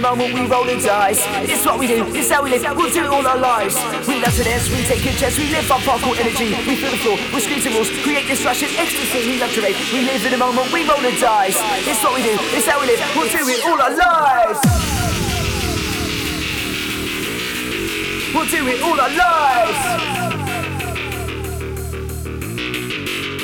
moment we roll the dice. It's what we do, it's how we live, we'll do it all our lives. We love to dance, we take a chance, we live our particle energy. We feel the floor, we scream the rules, create this rush and ecstasy. We love to rave, we live in the moment, we roll the dice. It's what we do, it's how we live, we'll do it all our lives. We'll do it all our lives.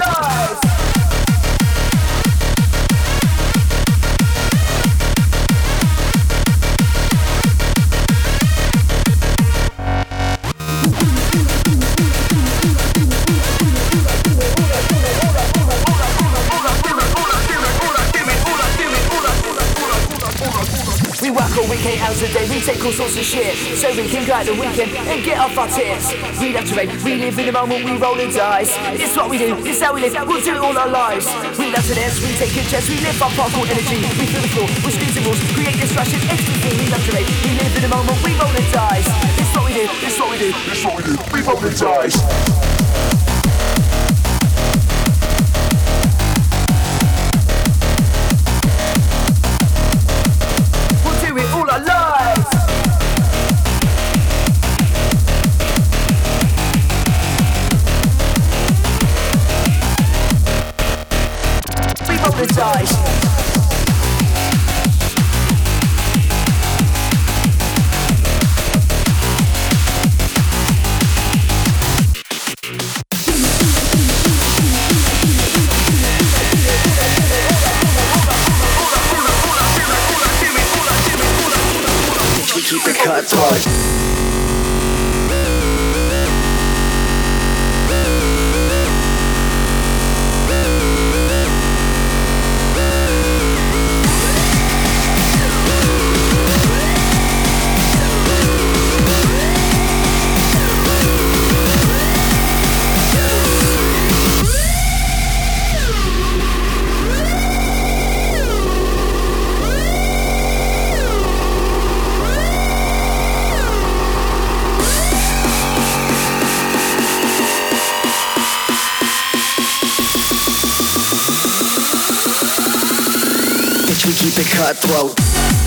Yes! The day we roll the dice. moment we roll the dice. It's what we do, it's how we live, we'll do it all our lives. We love to dance, we take a chance, we live our particle energy. We feel the floor, we squeeze the rules, create and ecstasy. We love to rave, we live in the moment, we roll the dice. It's what we do, it's what we do, it's what we do, we roll the dice. Cutthroat.